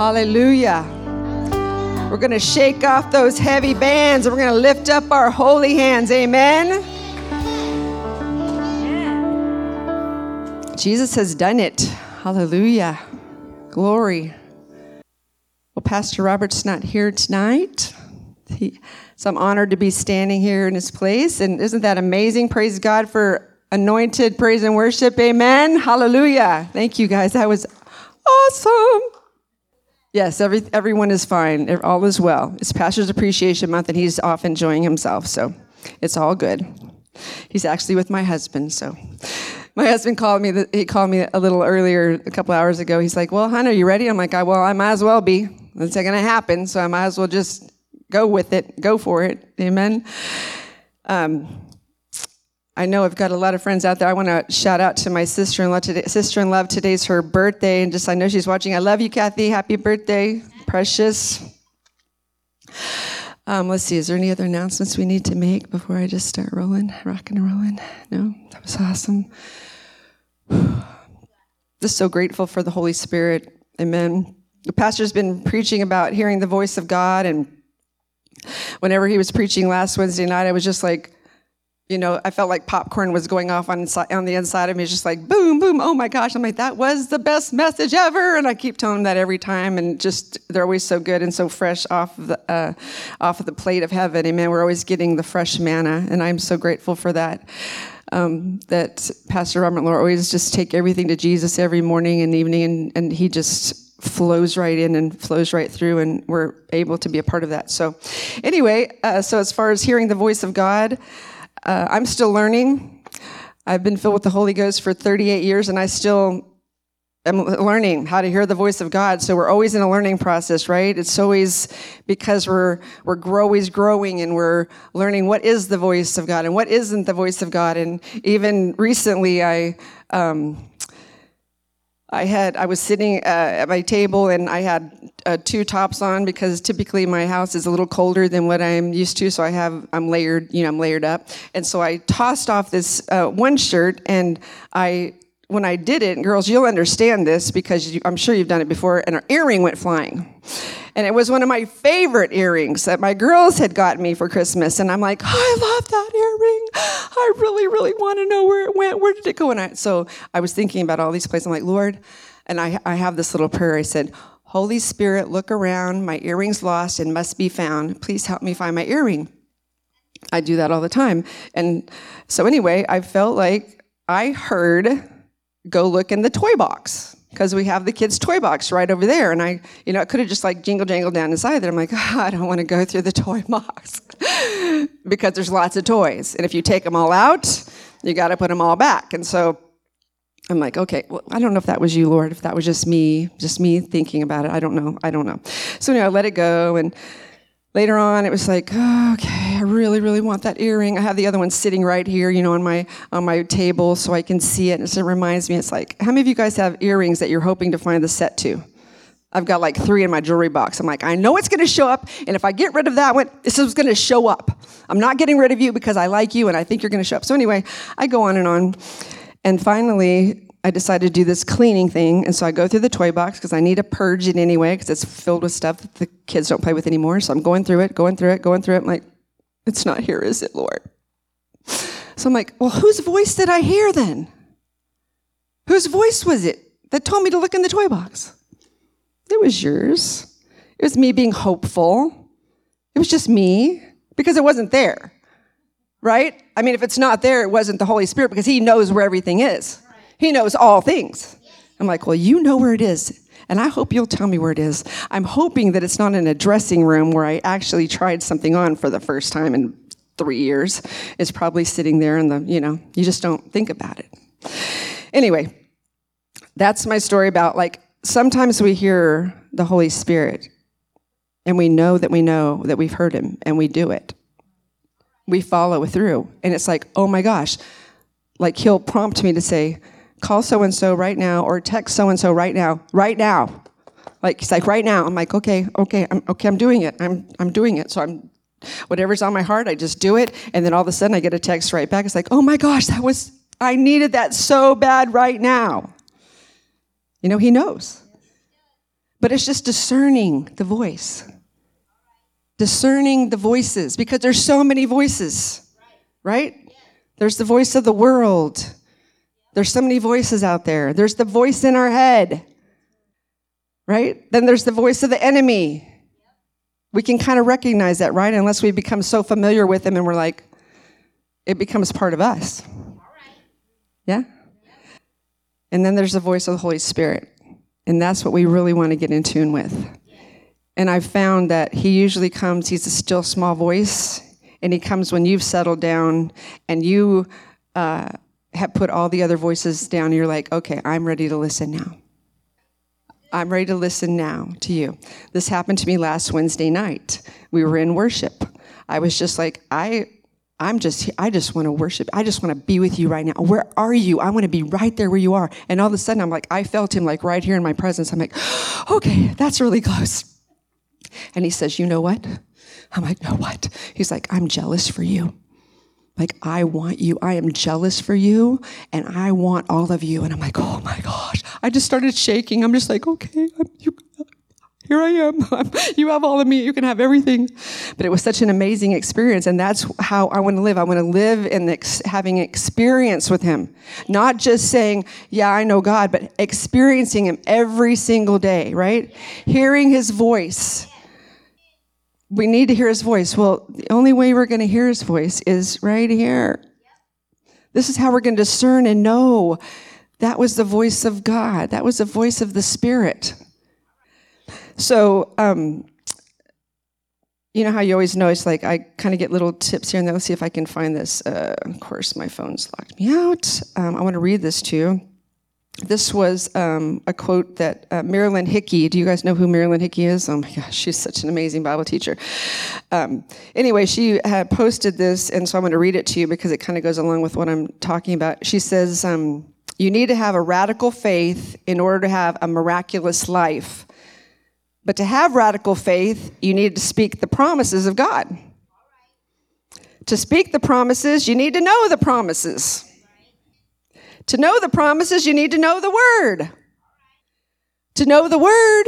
Hallelujah. We're going to shake off those heavy bands and we're going to lift up our holy hands. Amen. Jesus has done it. Hallelujah. Glory. Well, Pastor Robert's not here tonight. He, so I'm honored to be standing here in his place. And isn't that amazing? Praise God for anointed praise and worship. Amen. Hallelujah. Thank you guys. That was awesome. Yes, every, everyone is fine. All is well. It's Pastor's Appreciation Month, and he's off enjoying himself, so it's all good. He's actually with my husband, so my husband called me. He called me a little earlier, a couple hours ago. He's like, "Well, hon, are you ready?" I'm like, "Well, I might as well be. It's not going to happen, so I might as well just go with it, go for it." Amen. Um, I know I've got a lot of friends out there. I want to shout out to my sister-in-law today. Sister-in-law today's her birthday, and just I know she's watching. I love you, Kathy. Happy birthday, precious. Um, let's see. Is there any other announcements we need to make before I just start rolling, rocking and rolling? No, that was awesome. Just so grateful for the Holy Spirit. Amen. The pastor's been preaching about hearing the voice of God, and whenever he was preaching last Wednesday night, I was just like you know, I felt like popcorn was going off on, on the inside of me, just like boom, boom. Oh my gosh. I'm like, that was the best message ever. And I keep telling them that every time. And just, they're always so good and so fresh off of the, uh, off of the plate of heaven. Amen. We're always getting the fresh manna. And I'm so grateful for that. Um, that Pastor Robert Lord always just take everything to Jesus every morning and evening. And, and he just flows right in and flows right through. And we're able to be a part of that. So anyway, uh, so as far as hearing the voice of God, uh, I'm still learning. I've been filled with the Holy Ghost for 38 years, and I still am learning how to hear the voice of God. So we're always in a learning process, right? It's always because we're we're always growing and we're learning what is the voice of God and what isn't the voice of God. And even recently, I. Um, I had I was sitting uh, at my table and I had uh, two tops on because typically my house is a little colder than what I'm used to, so I have I'm layered, you know, I'm layered up, and so I tossed off this uh, one shirt and I. When I did it, girls, you'll understand this because you, I'm sure you've done it before, and an earring went flying. And it was one of my favorite earrings that my girls had gotten me for Christmas. And I'm like, I love that earring. I really, really want to know where it went. Where did it go? And I, so I was thinking about all these places. I'm like, Lord, and I, I have this little prayer. I said, Holy Spirit, look around. My earring's lost and must be found. Please help me find my earring. I do that all the time. And so, anyway, I felt like I heard, go look in the toy box because we have the kids' toy box right over there. And I, you know, it could have just like jingle jangle down inside there. I'm like, oh, I don't want to go through the toy box because there's lots of toys. And if you take them all out, you got to put them all back. And so I'm like, okay, well, I don't know if that was you, Lord, if that was just me, just me thinking about it. I don't know. I don't know. So anyway, I let it go. And later on, it was like, oh, okay, I really, really want that earring. I have the other one sitting right here, you know, on my on my table so I can see it. And it reminds me, it's like, how many of you guys have earrings that you're hoping to find the set to? I've got like three in my jewelry box. I'm like, I know it's going to show up, and if I get rid of that one, this is going to show up. I'm not getting rid of you because I like you and I think you're going to show up. So anyway, I go on and on. And finally, I decided to do this cleaning thing. And so I go through the toy box because I need to purge it anyway because it's filled with stuff that the kids don't play with anymore. So I'm going through it, going through it, going through it. I'm like, it's not here, is it, Lord? So I'm like, well, whose voice did I hear then? Whose voice was it that told me to look in the toy box? It was yours. It was me being hopeful. It was just me because it wasn't there right? I mean, if it's not there, it wasn't the Holy Spirit because He knows where everything is. He knows all things. I'm like, well, you know where it is. And I hope you'll tell me where it is. I'm hoping that it's not in a dressing room where I actually tried something on for the first time in three years. It's probably sitting there in the, you know, you just don't think about it. Anyway, that's my story about like sometimes we hear the Holy Spirit and we know that we know that we've heard him and we do it we follow through. And it's like, oh my gosh, like he'll prompt me to say, call so and so right now or text so and so right now, right now. Like he's like, right now. I'm like, okay, okay, I'm okay, I'm doing it. I'm I'm doing it. So I'm whatever's on my heart, I just do it. And then all of a sudden I get a text right back. It's like, oh my gosh, that was I needed that so bad right now. You know, he knows. But it's just discerning the voice. Discerning the voices because there's so many voices, right? There's the voice of the world. There's so many voices out there. There's the voice in our head, right? Then there's the voice of the enemy. We can kind of recognize that, right? Unless we become so familiar with him and we're like, it becomes part of us. Yeah? And then there's the voice of the Holy Spirit. And that's what we really want to get in tune with. And I've found that he usually comes, he's a still small voice, and he comes when you've settled down and you uh, have put all the other voices down. You're like, okay, I'm ready to listen now. I'm ready to listen now to you. This happened to me last Wednesday night. We were in worship. I was just like, I I'm just, I just want to worship. I just want to be with you right now. Where are you? I want to be right there where you are. And all of a sudden, I'm like, I felt him like right here in my presence. I'm like, okay, that's really close. And he says, You know what? I'm like, No, what? He's like, I'm jealous for you. Like, I want you. I am jealous for you, and I want all of you. And I'm like, Oh my gosh. I just started shaking. I'm just like, Okay, you, here I am. you have all of me. You can have everything. But it was such an amazing experience. And that's how I want to live. I want to live in ex- having experience with Him. Not just saying, yeah, I know God, but experiencing Him every single day, right? Hearing His voice. We need to hear His voice. Well, the only way we're going to hear His voice is right here. This is how we're going to discern and know that was the voice of God. That was the voice of the Spirit. So, um, you know how you always notice, like, I kind of get little tips here and there. Let's see if I can find this. Uh, of course, my phone's locked me out. Um, I want to read this to you. This was um, a quote that uh, Marilyn Hickey, do you guys know who Marilyn Hickey is? Oh my gosh, she's such an amazing Bible teacher. Um, anyway, she had posted this, and so I'm going to read it to you because it kind of goes along with what I'm talking about. She says, um, You need to have a radical faith in order to have a miraculous life. But to have radical faith, you need to speak the promises of God. To speak the promises, you need to know the promises. To know the promises, you need to know the word. To know the word,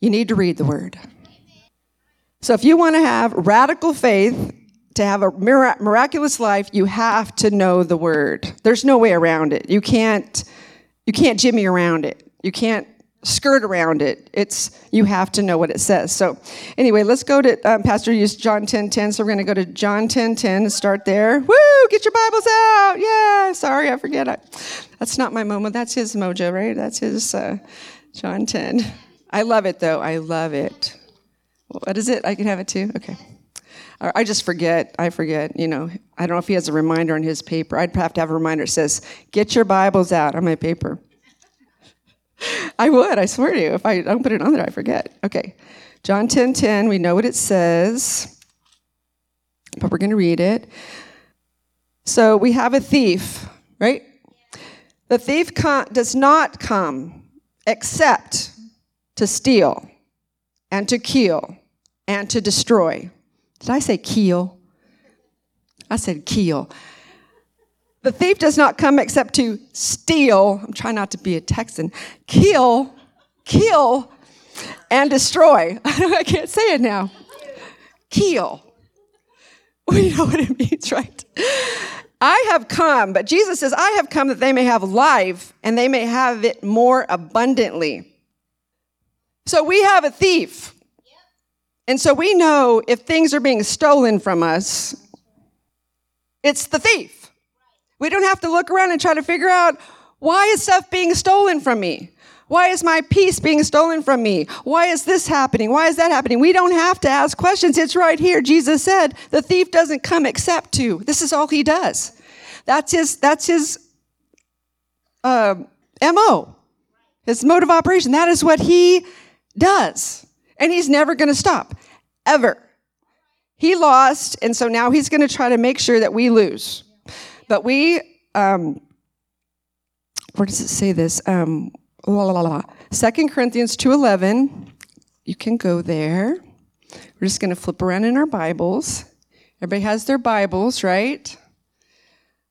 you need to read the word. So if you want to have radical faith, to have a miraculous life, you have to know the word. There's no way around it. You can't you can't jimmy around it. You can't skirt around it. It's you have to know what it says. So anyway, let's go to um, Pastor used John 10 10. So we're going to go to John 10 10 and start there. Woo! Get your Bibles out. Yeah. Sorry, I forget. I, that's not my moment. That's his mojo, right? That's his uh, John 10. I love it though. I love it. What is it? I can have it too. Okay. I just forget. I forget. You know, I don't know if he has a reminder on his paper. I'd have to have a reminder that says, "Get your Bibles out" on my paper. I would, I swear to you. If I don't put it on there, I forget. Okay. John 10 10, we know what it says, but we're going to read it. So we have a thief, right? The thief does not come except to steal and to kill and to destroy. Did I say kill? I said kill. The thief does not come except to steal. I'm trying not to be a Texan. Kill, kill, and destroy. I can't say it now. Kill. We know what it means, right? I have come, but Jesus says, I have come that they may have life and they may have it more abundantly. So we have a thief. And so we know if things are being stolen from us, it's the thief. We don't have to look around and try to figure out why is stuff being stolen from me? Why is my peace being stolen from me? Why is this happening? Why is that happening? We don't have to ask questions. It's right here. Jesus said, the thief doesn't come except to. This is all he does. That's his, that's his uh, MO, his mode of operation. That is what he does. And he's never going to stop, ever. He lost, and so now he's going to try to make sure that we lose. But we, um, where does it say this? Um, la, la, la, 2 Corinthians 2.11. You can go there. We're just going to flip around in our Bibles. Everybody has their Bibles, right?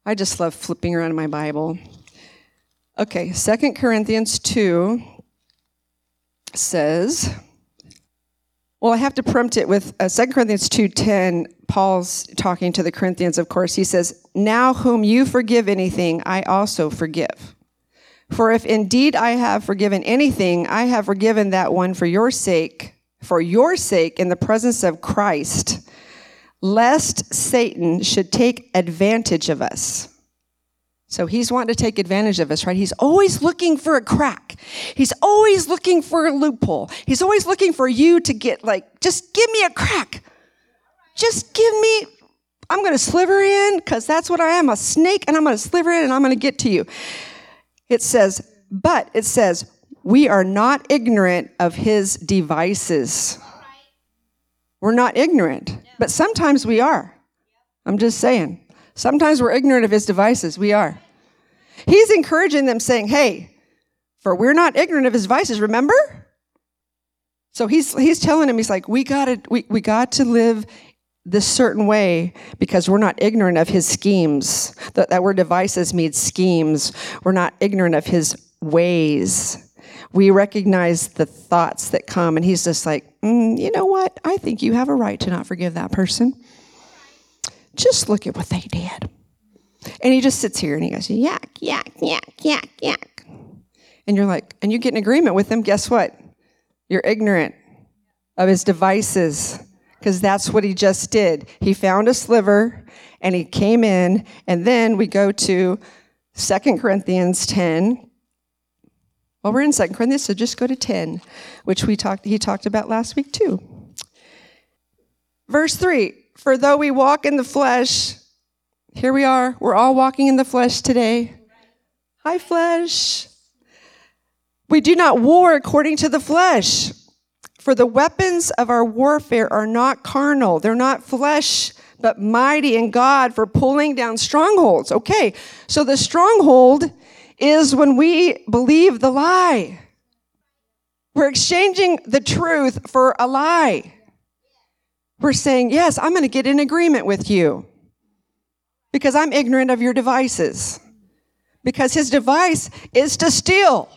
I just love flipping around in my Bible. Okay, 2 Corinthians 2. says, well, I have to prompt it with uh, 2 Corinthians 2.10. Paul's talking to the Corinthians, of course. He says, Now whom you forgive anything, I also forgive. For if indeed I have forgiven anything, I have forgiven that one for your sake, for your sake in the presence of Christ, lest Satan should take advantage of us. So he's wanting to take advantage of us, right? He's always looking for a crack. He's always looking for a loophole. He's always looking for you to get like, just give me a crack. Just give me, I'm going to sliver in because that's what I am, a snake, and I'm going to sliver in and I'm going to get to you. It says, but it says, we are not ignorant of his devices. We're not ignorant, but sometimes we are. I'm just saying. Sometimes we're ignorant of his devices. We are. He's encouraging them, saying, Hey, for we're not ignorant of his devices, remember? So he's he's telling him, he's like, we gotta we, we got to live this certain way because we're not ignorant of his schemes. That, that word devices means schemes. We're not ignorant of his ways. We recognize the thoughts that come, and he's just like, mm, you know what? I think you have a right to not forgive that person. Just look at what they did. And he just sits here and he goes, yak, yak, yak, yak, yak. And you're like, and you get in agreement with him, guess what? You're ignorant of his devices because that's what he just did. He found a sliver and he came in, and then we go to Second Corinthians 10. Well, we're in Second Corinthians, so just go to 10, which we talked he talked about last week too. Verse 3 For though we walk in the flesh, here we are, we're all walking in the flesh today. Hi, flesh. We do not war according to the flesh. For the weapons of our warfare are not carnal, they're not flesh, but mighty in God for pulling down strongholds. Okay, so the stronghold is when we believe the lie. We're exchanging the truth for a lie. We're saying, Yes, I'm going to get in agreement with you because I'm ignorant of your devices. Because his device is to steal,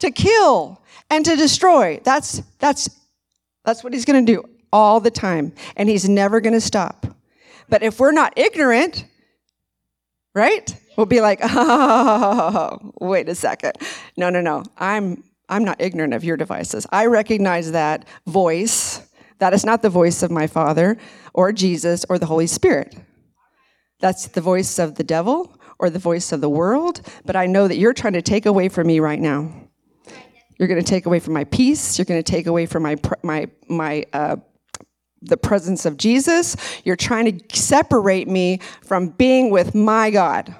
to kill, and to destroy. That's, that's, that's what he's going to do all the time. And he's never going to stop. But if we're not ignorant, right? We'll be like, oh, wait a second. No, no, no. I'm, I'm not ignorant of your devices. I recognize that voice. That is not the voice of my Father or Jesus or the Holy Spirit. That's the voice of the devil or the voice of the world, but I know that you're trying to take away from me right now. You're going to take away from my peace. You're going to take away from my my my uh, the presence of Jesus. You're trying to separate me from being with my God.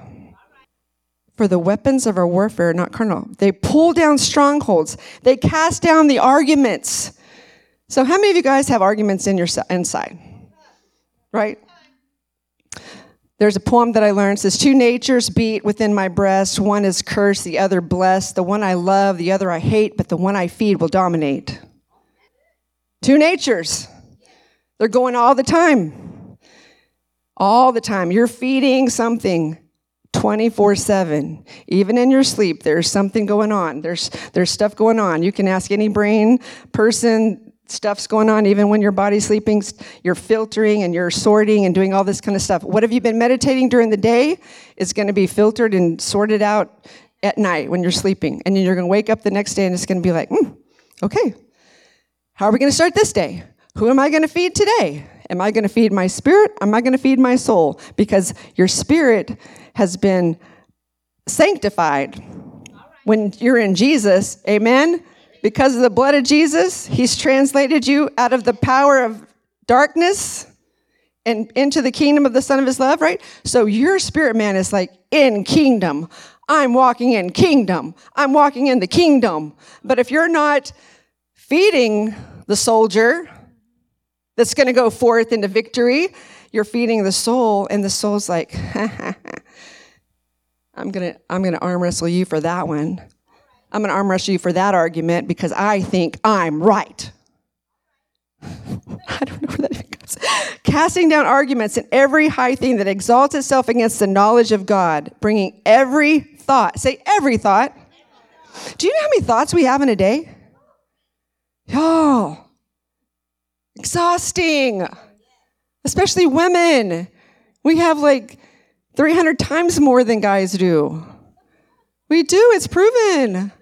For the weapons of our warfare are not carnal. They pull down strongholds. They cast down the arguments. So, how many of you guys have arguments in your inside? Right? There's a poem that I learned says two natures beat within my breast. One is cursed, the other blessed. The one I love, the other I hate, but the one I feed will dominate. Two natures. They're going all the time. All the time. You're feeding something 24 7. Even in your sleep, there's something going on. There's, there's stuff going on. You can ask any brain person stuff's going on even when your body's sleeping you're filtering and you're sorting and doing all this kind of stuff. What have you been meditating during the day is going to be filtered and sorted out at night when you're sleeping. And then you're going to wake up the next day and it's going to be like mm, okay. How are we going to start this day? Who am i going to feed today? Am i going to feed my spirit? Am i going to feed my soul? Because your spirit has been sanctified. When you're in jesus amen because of the blood of Jesus, He's translated you out of the power of darkness and into the kingdom of the Son of His love, right? So your spirit man is like in kingdom. I'm walking in kingdom. I'm walking in the kingdom. But if you're not feeding the soldier that's going to go forth into victory, you're feeding the soul, and the soul's like, I'm to I'm to arm wrestle you for that one. I'm going to arm wrestle you for that argument because I think I'm right. I don't know where that even goes. Casting down arguments and every high thing that exalts itself against the knowledge of God, bringing every thought, say every thought. Do you know how many thoughts we have in a day? Y'all, exhausting, especially women. We have like 300 times more than guys do. We do, it's proven.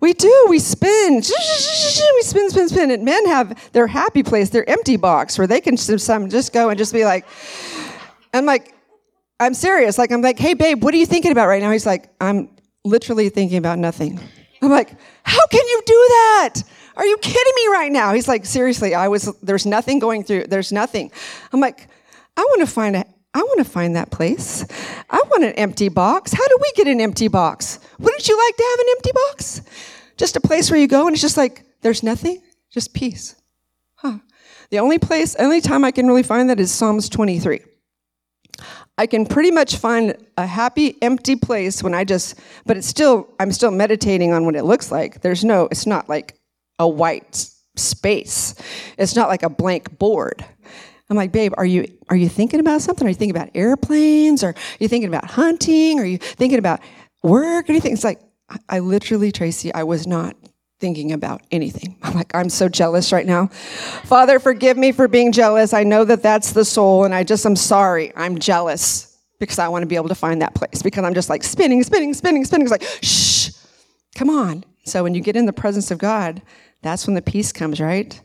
We do. We spin. We spin, spin, spin. And men have their happy place, their empty box, where they can some just go and just be like, I'm like, I'm serious. Like, I'm like, hey, babe, what are you thinking about right now? He's like, I'm literally thinking about nothing. I'm like, how can you do that? Are you kidding me right now? He's like, seriously, I was, there's nothing going through, there's nothing. I'm like, I want to find a, I want to find that place. I want an empty box. How do we get an empty box? Wouldn't you like to have an empty box? Just a place where you go and it's just like, there's nothing, just peace. Huh. The only place, only time I can really find that is Psalms 23. I can pretty much find a happy, empty place when I just, but it's still, I'm still meditating on what it looks like. There's no, it's not like a white space. It's not like a blank board. I'm like, babe, are you are you thinking about something? Are you thinking about airplanes? Or are you thinking about hunting? Are you thinking about work? Anything? It's like I, literally, Tracy, I was not thinking about anything. I'm like, I'm so jealous right now. Father, forgive me for being jealous. I know that that's the soul, and I just I'm sorry. I'm jealous because I want to be able to find that place because I'm just like spinning, spinning, spinning, spinning. It's like, shh, come on. So when you get in the presence of God, that's when the peace comes, right?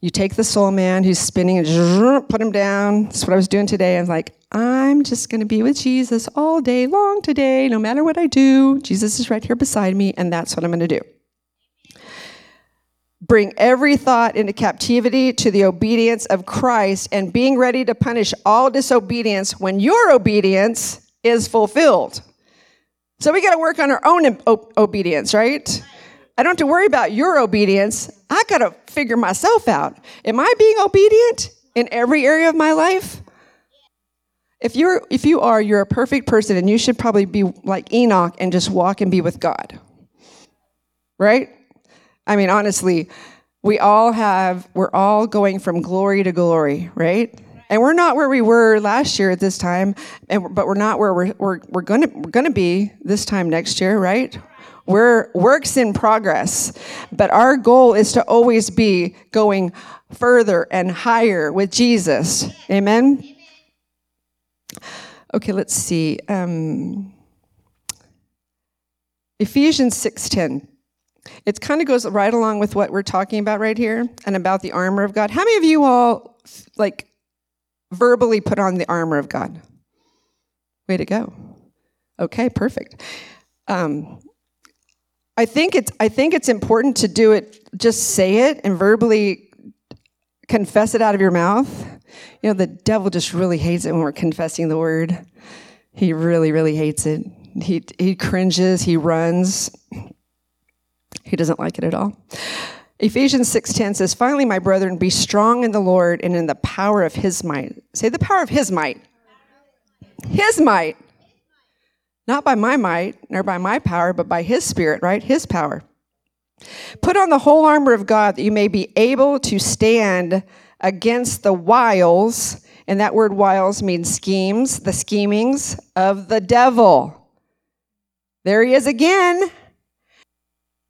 You take the soul man who's spinning and put him down. That's what I was doing today. I was like, I'm just going to be with Jesus all day long today, no matter what I do. Jesus is right here beside me, and that's what I'm going to do. Bring every thought into captivity to the obedience of Christ and being ready to punish all disobedience when your obedience is fulfilled. So we got to work on our own obedience, right? I don't have to worry about your obedience. I got to figure myself out. Am I being obedient in every area of my life? If you're if you are, you're a perfect person and you should probably be like Enoch and just walk and be with God. Right? I mean, honestly, we all have we're all going from glory to glory, right? And we're not where we were last year at this time, and but we're not where we're we're, we're gonna we're gonna be this time next year, right? We're works in progress, but our goal is to always be going further and higher with Jesus. Amen. Okay, let's see. Um, Ephesians 6:10. It kind of goes right along with what we're talking about right here and about the armor of God. How many of you all like verbally put on the armor of God? Way to go. Okay, perfect. Um, I think it's I think it's important to do it just say it and verbally confess it out of your mouth. You know, the devil just really hates it when we're confessing the word. He really, really hates it. He he cringes, he runs. He doesn't like it at all. Ephesians 6:10 says, "Finally, my brethren, be strong in the Lord and in the power of his might." Say the power of his might. His might. Not by my might, nor by my power, but by his spirit, right? His power. Put on the whole armor of God that you may be able to stand against the wiles, and that word wiles means schemes, the schemings of the devil. There he is again.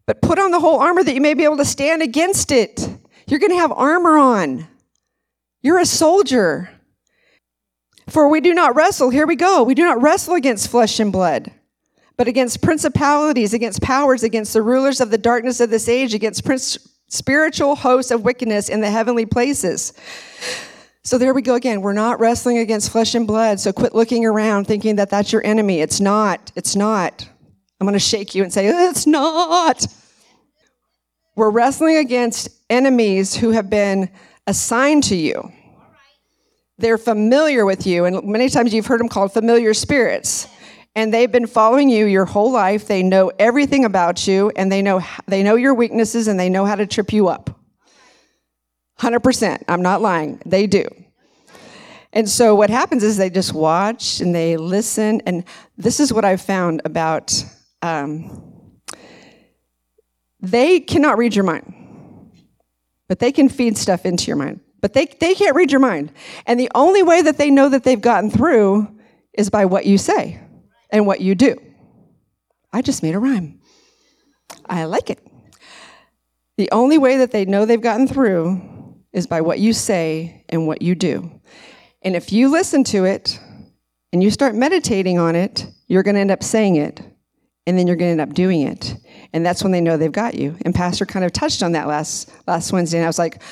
But put on the whole armor that you may be able to stand against it. You're going to have armor on. You're a soldier. For we do not wrestle, here we go, we do not wrestle against flesh and blood, but against principalities, against powers, against the rulers of the darkness of this age, against prince, spiritual hosts of wickedness in the heavenly places. So there we go again. We're not wrestling against flesh and blood. So quit looking around thinking that that's your enemy. It's not. It's not. I'm going to shake you and say, it's not. We're wrestling against enemies who have been assigned to you. They're familiar with you, and many times you've heard them called familiar spirits. And they've been following you your whole life. They know everything about you, and they know they know your weaknesses, and they know how to trip you up. Hundred percent. I'm not lying. They do. And so what happens is they just watch and they listen. And this is what I've found about um, they cannot read your mind, but they can feed stuff into your mind but they, they can't read your mind. And the only way that they know that they've gotten through is by what you say and what you do. I just made a rhyme. I like it. The only way that they know they've gotten through is by what you say and what you do. And if you listen to it and you start meditating on it, you're going to end up saying it. And then you're going to end up doing it. And that's when they know they've got you. And Pastor kind of touched on that last, last Wednesday. And I was like,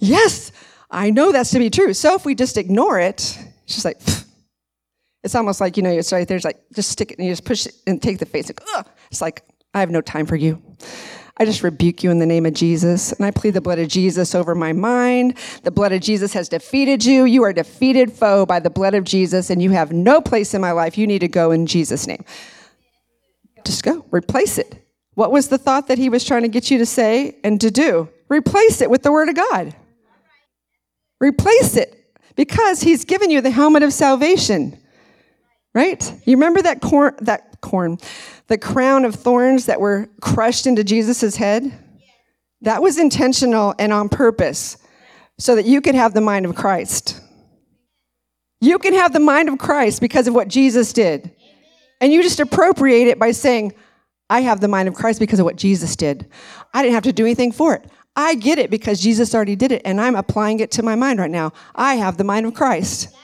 yes, I know that's to be true. So if we just ignore it, it's just like, it's almost like, you know, it's right there, it's like, just stick it and you just push it and take the face. Like, Ugh. It's like, I have no time for you. I just rebuke you in the name of Jesus. And I plead the blood of Jesus over my mind. The blood of Jesus has defeated you. You are defeated foe by the blood of Jesus, and you have no place in my life. You need to go in Jesus' name. Just go, replace it. What was the thought that he was trying to get you to say and to do? Replace it with the word of God. Replace it because he's given you the helmet of salvation. Right? You remember that corn that corn the crown of thorns that were crushed into Jesus' head? That was intentional and on purpose so that you could have the mind of Christ. You can have the mind of Christ because of what Jesus did. And you just appropriate it by saying, I have the mind of Christ because of what Jesus did. I didn't have to do anything for it. I get it because Jesus already did it, and I'm applying it to my mind right now. I have the mind of Christ.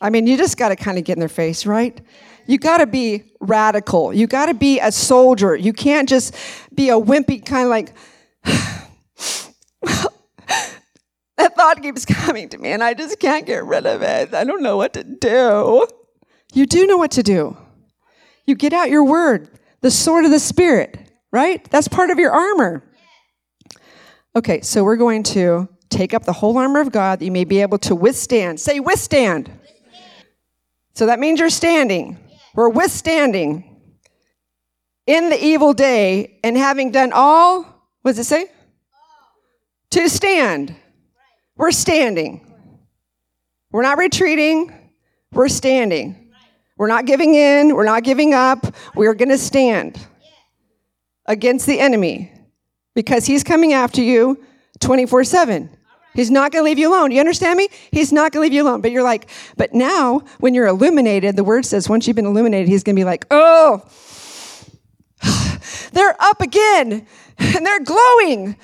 I mean, you just got to kind of get in their face, right? You got to be radical. You got to be a soldier. You can't just be a wimpy kind of like, that thought keeps coming to me and I just can't get rid of it. I don't know what to do. You do know what to do. You get out your word, the sword of the Spirit, right? That's part of your armor. Okay, so we're going to take up the whole armor of God that you may be able to withstand. Say, withstand. So that means you're standing. We're withstanding in the evil day and having done all, what does it say? To stand. We're standing. We're not retreating. We're standing. We're not giving in. We're not giving up. We're going to stand against the enemy because he's coming after you 24 7. He's not going to leave you alone. Do You understand me? He's not going to leave you alone. But you're like, but now when you're illuminated, the word says once you've been illuminated, he's going to be like, oh, they're up again and they're glowing.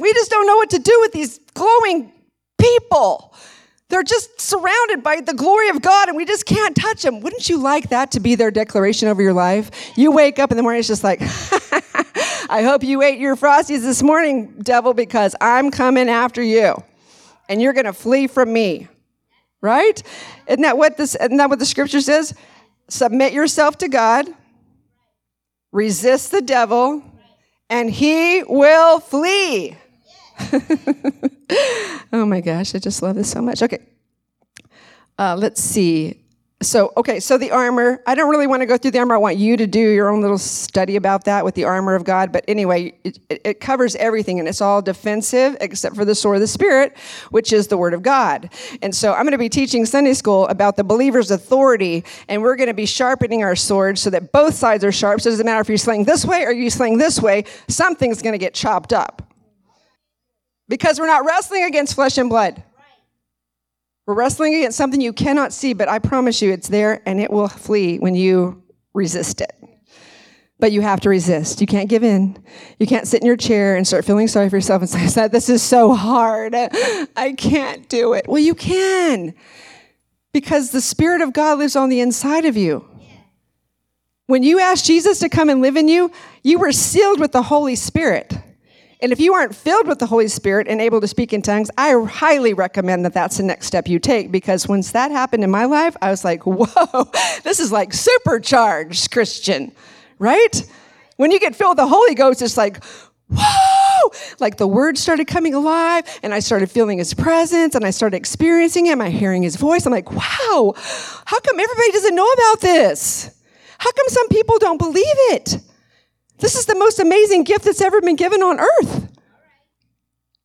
We just don't know what to do with these glowing people. They're just surrounded by the glory of God and we just can't touch them. Wouldn't you like that to be their declaration over your life? You wake up in the morning, it's just like, I hope you ate your Frosties this morning, devil, because I'm coming after you. And you're going to flee from me. Right? Isn't that what this isn't that what the scripture says? Submit yourself to God. Resist the devil and he will flee. oh my gosh, I just love this so much. Okay. Uh, let's see so okay so the armor i don't really want to go through the armor i want you to do your own little study about that with the armor of god but anyway it, it, covers everything and it's all defensive except for the sword of the spirit which is the word of god. And so i'm going to be teaching sunday school about the believer's authority and we're going to be sharpening our swords so that both sides are sharp. So it doesn't matter if you're sling this way or you sling this way something's going to get chopped up. Because we're not wrestling against flesh and blood we're wrestling against something you cannot see, but I promise you it's there and it will flee when you resist it. But you have to resist. You can't give in. You can't sit in your chair and start feeling sorry for yourself and say, This is so hard. I can't do it. Well, you can because the Spirit of God lives on the inside of you. When you asked Jesus to come and live in you, you were sealed with the Holy Spirit. And if you aren't filled with the Holy Spirit and able to speak in tongues, I highly recommend that that's the next step you take because once that happened in my life, I was like, whoa, this is like supercharged Christian, right? When you get filled with the Holy Ghost, it's like, whoa, like the word started coming alive and I started feeling his presence and I started experiencing him. I'm hearing his voice. I'm like, wow, how come everybody doesn't know about this? How come some people don't believe it? This is the most amazing gift that's ever been given on earth.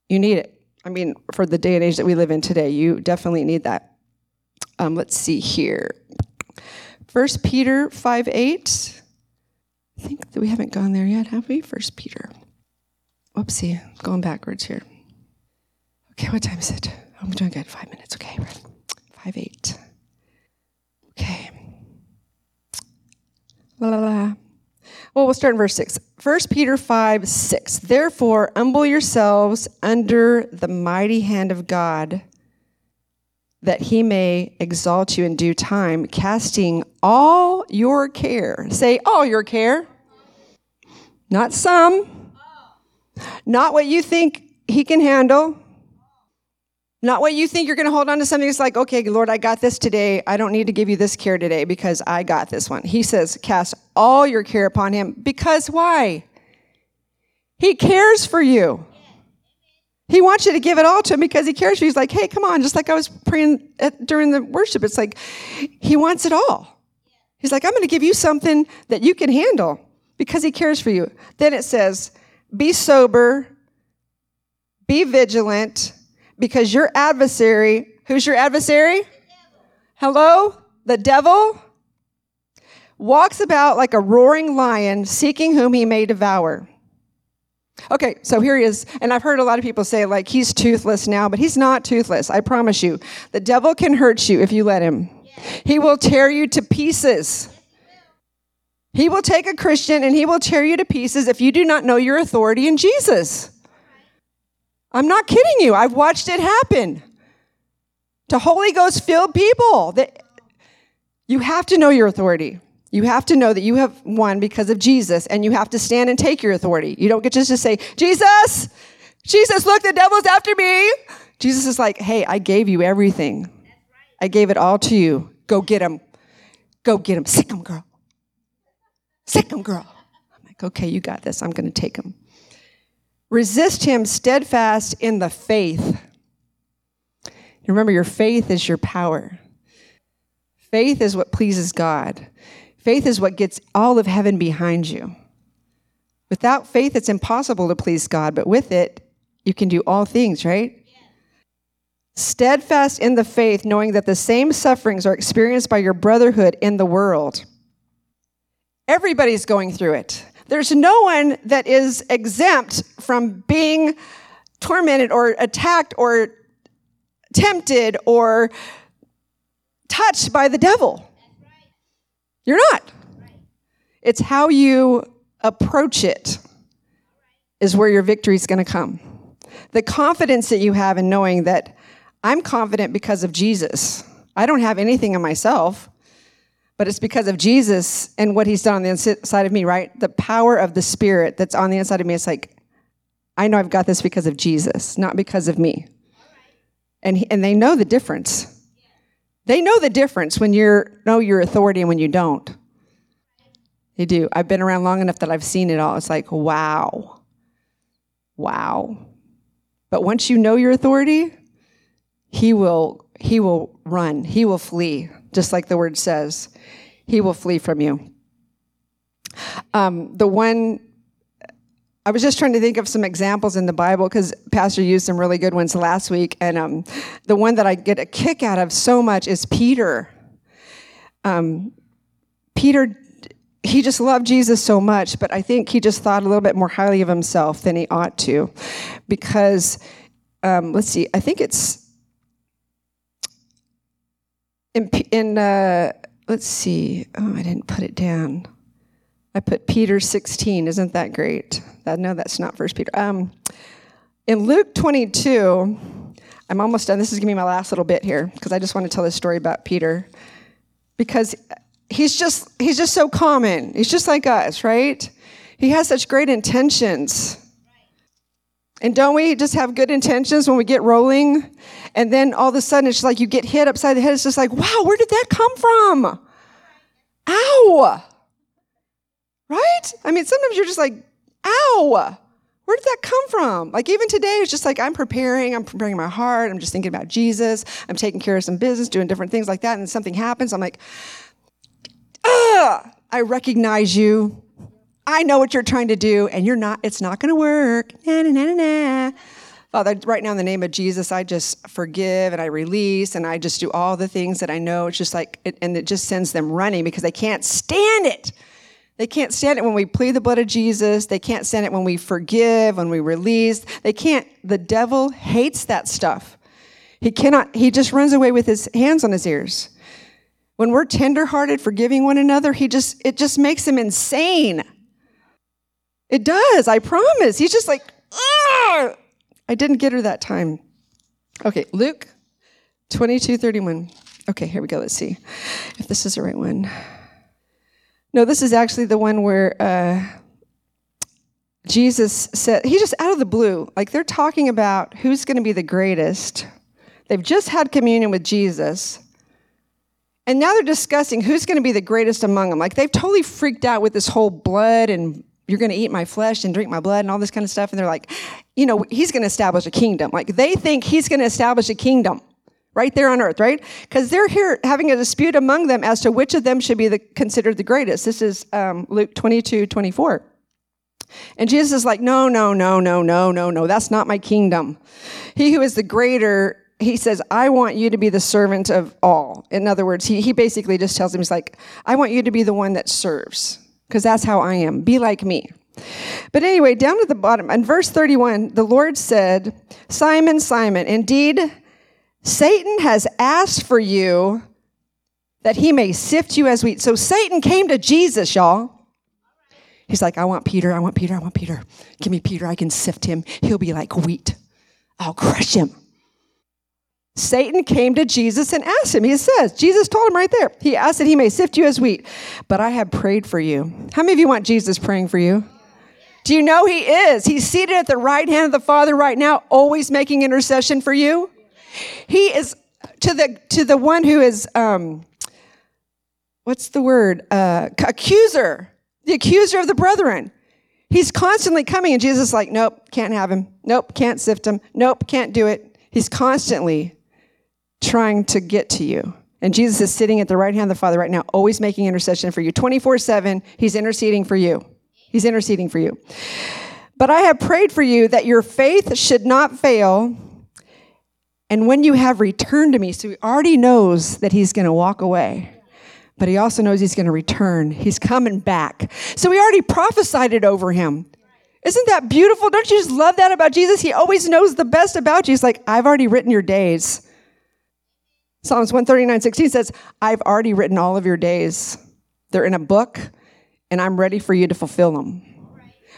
You need it. I mean, for the day and age that we live in today, you definitely need that. Um, let's see here. First Peter 5 8. I think that we haven't gone there yet, have we? First Peter. Whoopsie, going backwards here. Okay, what time is it? I'm doing good. Five minutes. Okay, 5 8. Okay. La la la. Well, we'll start in verse 6. 1 Peter 5 6. Therefore, humble yourselves under the mighty hand of God, that he may exalt you in due time, casting all your care. Say, all your care. Not some. Not what you think he can handle. Not what you think you're going to hold on to something. It's like, okay, Lord, I got this today. I don't need to give you this care today because I got this one. He says, cast all your care upon him. Because why? He cares for you. He wants you to give it all to him because he cares for you. He's like, hey, come on. Just like I was praying at, during the worship, it's like he wants it all. He's like, I'm going to give you something that you can handle because he cares for you. Then it says, be sober, be vigilant because your adversary, who's your adversary? Hello? The devil walks about like a roaring lion, seeking whom he may devour. Okay, so here he is. And I've heard a lot of people say, like, he's toothless now, but he's not toothless. I promise you. The devil can hurt you if you let him, he will tear you to pieces. He will take a Christian and he will tear you to pieces if you do not know your authority in Jesus. I'm not kidding you. I've watched it happen to Holy Ghost filled people. That you have to know your authority. You have to know that you have won because of Jesus, and you have to stand and take your authority. You don't get just to say, Jesus, Jesus, look, the devil's after me. Jesus is like, hey, I gave you everything. I gave it all to you. Go get him. Go get him. Sick him, girl. Sick him, girl. I'm like, okay, you got this. I'm going to take him. Resist him steadfast in the faith. Remember, your faith is your power. Faith is what pleases God. Faith is what gets all of heaven behind you. Without faith, it's impossible to please God, but with it, you can do all things, right? Steadfast in the faith, knowing that the same sufferings are experienced by your brotherhood in the world. Everybody's going through it. There's no one that is exempt from being tormented or attacked or tempted or touched by the devil. You're not. It's how you approach it is where your victory is going to come. The confidence that you have in knowing that I'm confident because of Jesus. I don't have anything in myself but it's because of Jesus and what he's done on the inside of me, right? The power of the Spirit that's on the inside of me. It's like, I know I've got this because of Jesus, not because of me. And, and they know the difference. They know the difference when you know your authority and when you don't. They do. I've been around long enough that I've seen it all. It's like, wow. Wow. But once you know your authority, he will he will run. He will flee just like the word says. He will flee from you. Um, the one, I was just trying to think of some examples in the Bible because Pastor used some really good ones last week. And um, the one that I get a kick out of so much is Peter. Um, Peter, he just loved Jesus so much, but I think he just thought a little bit more highly of himself than he ought to. Because, um, let's see, I think it's in, in uh, let's see, oh, I didn't put it down. I put Peter 16. Isn't that great? That, no, that's not First Peter. Um, in Luke 22, I'm almost done. This is going to be my last little bit here because I just want to tell this story about Peter because he's just he's just so common. He's just like us, right? He has such great intentions. And don't we just have good intentions when we get rolling? And then all of a sudden it's like you get hit upside the head. It's just like, wow, where did that come from? Ow. Right? I mean, sometimes you're just like, ow. Where did that come from? Like even today, it's just like I'm preparing, I'm preparing my heart, I'm just thinking about Jesus, I'm taking care of some business, doing different things like that, and something happens. I'm like, ah, I recognize you. I know what you're trying to do, and you're not, it's not gonna work. Na, Na, na, na, na, Father, right now in the name of Jesus, I just forgive and I release and I just do all the things that I know. It's just like, it, and it just sends them running because they can't stand it. They can't stand it when we plead the blood of Jesus. They can't stand it when we forgive, when we release. They can't, the devil hates that stuff. He cannot, he just runs away with his hands on his ears. When we're tenderhearted, forgiving one another, he just, it just makes him insane. It does, I promise. He's just like, ah! I didn't get her that time. Okay, Luke 22 31. Okay, here we go. Let's see if this is the right one. No, this is actually the one where uh, Jesus said, he just out of the blue, like they're talking about who's going to be the greatest. They've just had communion with Jesus. And now they're discussing who's going to be the greatest among them. Like they've totally freaked out with this whole blood and you're going to eat my flesh and drink my blood and all this kind of stuff. And they're like, you know, he's going to establish a kingdom. Like they think he's going to establish a kingdom right there on earth, right? Because they're here having a dispute among them as to which of them should be the, considered the greatest. This is um, Luke 22, 24. And Jesus is like, no, no, no, no, no, no, no, that's not my kingdom. He who is the greater he says, I want you to be the servant of all. In other words, he, he basically just tells him, he's like, I want you to be the one that serves, because that's how I am. Be like me. But anyway, down at the bottom, in verse 31, the Lord said, Simon, Simon, indeed, Satan has asked for you that he may sift you as wheat. So Satan came to Jesus, y'all. He's like, I want Peter, I want Peter, I want Peter. Give me Peter, I can sift him. He'll be like wheat. I'll crush him. Satan came to Jesus and asked him. He says, Jesus told him right there. He asked that he may sift you as wheat, but I have prayed for you. How many of you want Jesus praying for you? Do you know he is? He's seated at the right hand of the Father right now, always making intercession for you. He is to the to the one who is um, what's the word? Uh, accuser, the accuser of the brethren. He's constantly coming, and Jesus is like, nope, can't have him. Nope, can't sift him. Nope, can't do it. He's constantly trying to get to you. And Jesus is sitting at the right hand of the Father right now, always making intercession for you. 24 7, He's interceding for you. He's interceding for you. But I have prayed for you that your faith should not fail. And when you have returned to me, so he already knows that he's going to walk away, but he also knows he's going to return. He's coming back. So he already prophesied it over him. Isn't that beautiful? Don't you just love that about Jesus? He always knows the best about you. He's like, I've already written your days. Psalms 139, 16 says, I've already written all of your days. They're in a book, and I'm ready for you to fulfill them.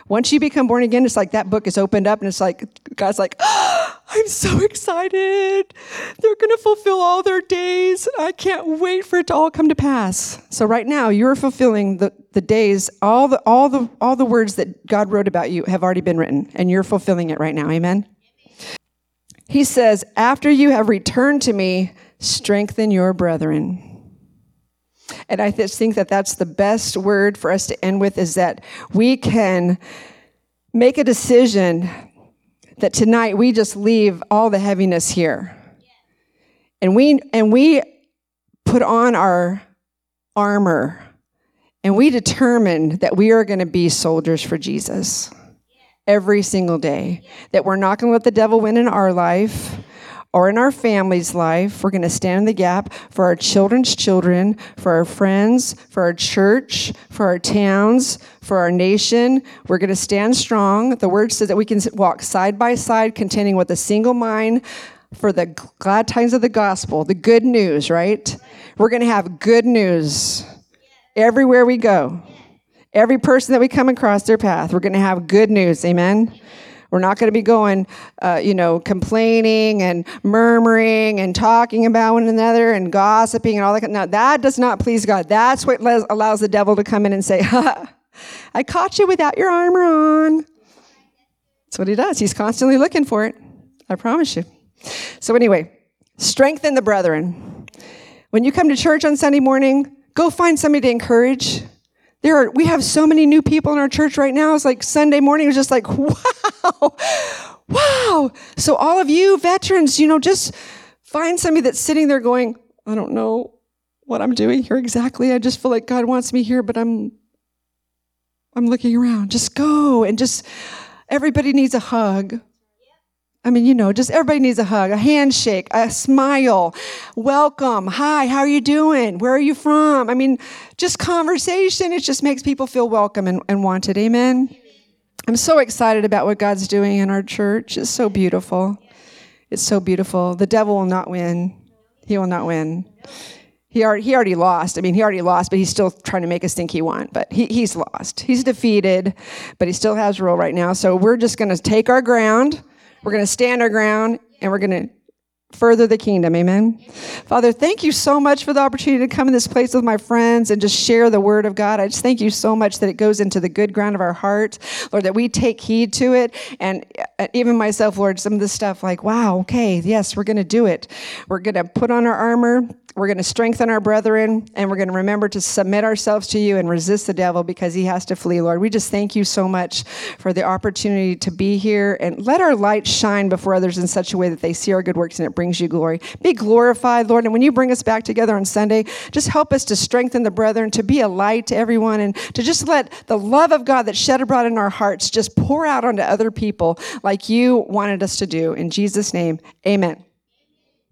Once you become born again, it's like that book is opened up, and it's like, God's like, oh, I'm so excited. They're going to fulfill all their days. I can't wait for it to all come to pass. So right now, you're fulfilling the, the days, all the, all, the, all the words that God wrote about you have already been written, and you're fulfilling it right now. Amen? He says, After you have returned to me, strengthen your brethren. And I just think that that's the best word for us to end with is that we can make a decision that tonight we just leave all the heaviness here. And we and we put on our armor and we determine that we are going to be soldiers for Jesus every single day. That we're not going to let the devil win in our life or in our family's life. We're going to stand in the gap for our children's children, for our friends, for our church, for our towns, for our nation. We're going to stand strong. The word says that we can walk side by side, contending with a single mind for the glad tidings of the gospel, the good news, right? We're going to have good news everywhere we go. Every person that we come across their path, we're going to have good news. Amen. We're not going to be going, uh, you know, complaining and murmuring and talking about one another and gossiping and all that. No, that does not please God. That's what allows the devil to come in and say, ha, I caught you without your armor on. That's what he does. He's constantly looking for it. I promise you. So, anyway, strengthen the brethren. When you come to church on Sunday morning, go find somebody to encourage. There are, we have so many new people in our church right now. It's like Sunday morning was just like, wow, wow. So all of you veterans, you know, just find somebody that's sitting there going, I don't know what I'm doing here exactly. I just feel like God wants me here, but I'm, I'm looking around. Just go and just, everybody needs a hug. I mean, you know, just everybody needs a hug, a handshake, a smile, welcome, hi, how are you doing? Where are you from? I mean, just conversation, it just makes people feel welcome and, and wanted. Amen? I'm so excited about what God's doing in our church. It's so beautiful. It's so beautiful. The devil will not win. He will not win. He already, he already lost. I mean, he already lost, but he's still trying to make us think he won. But he, he's lost. He's defeated, but he still has rule right now. So we're just going to take our ground. We're going to stand our ground, and we're going to further the kingdom. Amen. Father, thank you so much for the opportunity to come in this place with my friends and just share the word of God. I just thank you so much that it goes into the good ground of our heart, Lord, that we take heed to it. And uh, even myself, Lord, some of the stuff like, wow, okay, yes, we're going to do it. We're going to put on our armor. We're going to strengthen our brethren and we're going to remember to submit ourselves to you and resist the devil because he has to flee, Lord. We just thank you so much for the opportunity to be here and let our light shine before others in such a way that they see our good works and it brings you glory. Be glorified, Lord. And when you bring us back together on Sunday, just help us to strengthen the brethren, to be a light to everyone, and to just let the love of God that's shed abroad in our hearts just pour out onto other people like you wanted us to do. In Jesus' name, amen.